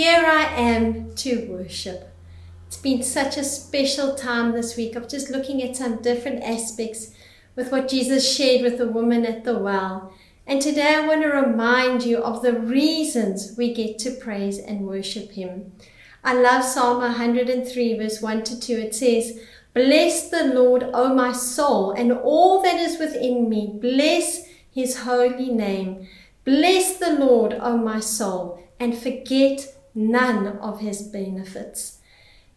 here I am to worship. It's been such a special time this week of just looking at some different aspects with what Jesus shared with the woman at the well. And today I want to remind you of the reasons we get to praise and worship Him. I love Psalm 103, verse 1 to 2. It says, Bless the Lord, O my soul, and all that is within me. Bless His holy name. Bless the Lord, O my soul, and forget none of his benefits.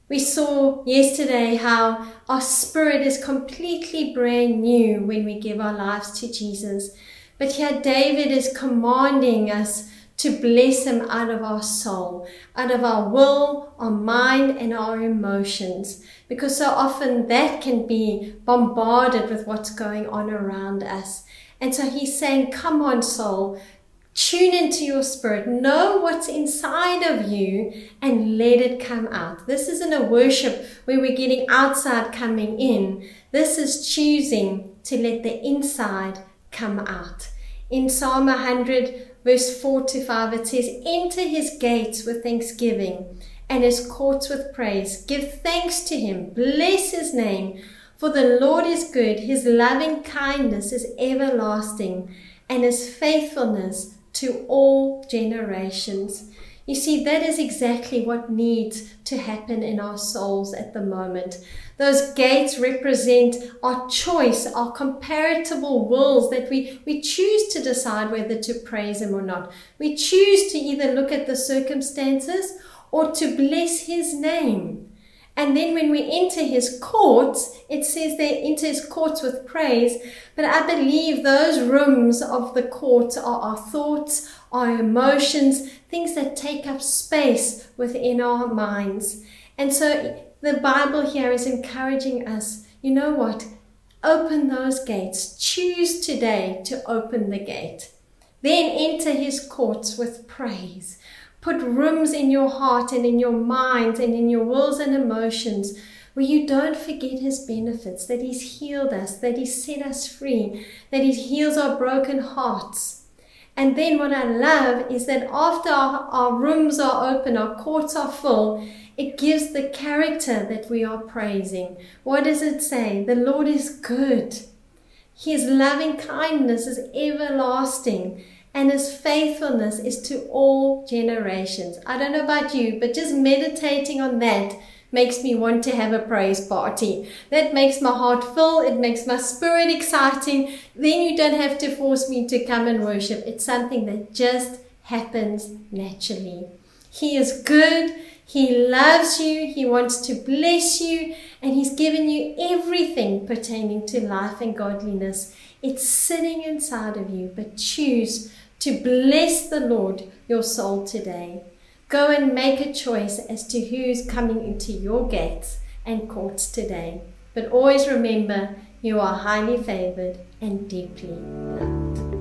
We saw yesterday how our spirit is completely brand new when we give our lives to Jesus. But here David is commanding us to bless him out of our soul, out of our will, our mind, and our emotions. Because so often that can be bombarded with what's going on around us. And so he's saying, Come on, soul, Tune into your spirit. Know what's inside of you and let it come out. This isn't a worship where we're getting outside coming in. This is choosing to let the inside come out. In Psalm 100, verse 4 to 5, it says, Enter his gates with thanksgiving and his courts with praise. Give thanks to him. Bless his name. For the Lord is good. His loving kindness is everlasting and his faithfulness to all generations. You see, that is exactly what needs to happen in our souls at the moment. Those gates represent our choice, our comparable wills that we, we choose to decide whether to praise Him or not. We choose to either look at the circumstances or to bless His name. And then when we enter his courts, it says they enter his courts with praise. But I believe those rooms of the court are our thoughts, our emotions, things that take up space within our minds. And so the Bible here is encouraging us, you know what? Open those gates. Choose today to open the gate. Then enter his courts with praise. Put rooms in your heart and in your mind and in your wills and emotions where you don't forget his benefits, that he's healed us, that he's set us free, that he heals our broken hearts. And then what I love is that after our, our rooms are open, our courts are full, it gives the character that we are praising. What does it say? The Lord is good. His loving kindness is everlasting and his faithfulness is to all generations. I don't know about you, but just meditating on that makes me want to have a praise party. That makes my heart full, it makes my spirit exciting. Then you don't have to force me to come and worship. It's something that just happens naturally. He is good. He loves you. He wants to bless you. And He's given you everything pertaining to life and godliness. It's sitting inside of you, but choose to bless the Lord your soul today. Go and make a choice as to who's coming into your gates and courts today. But always remember you are highly favored and deeply loved.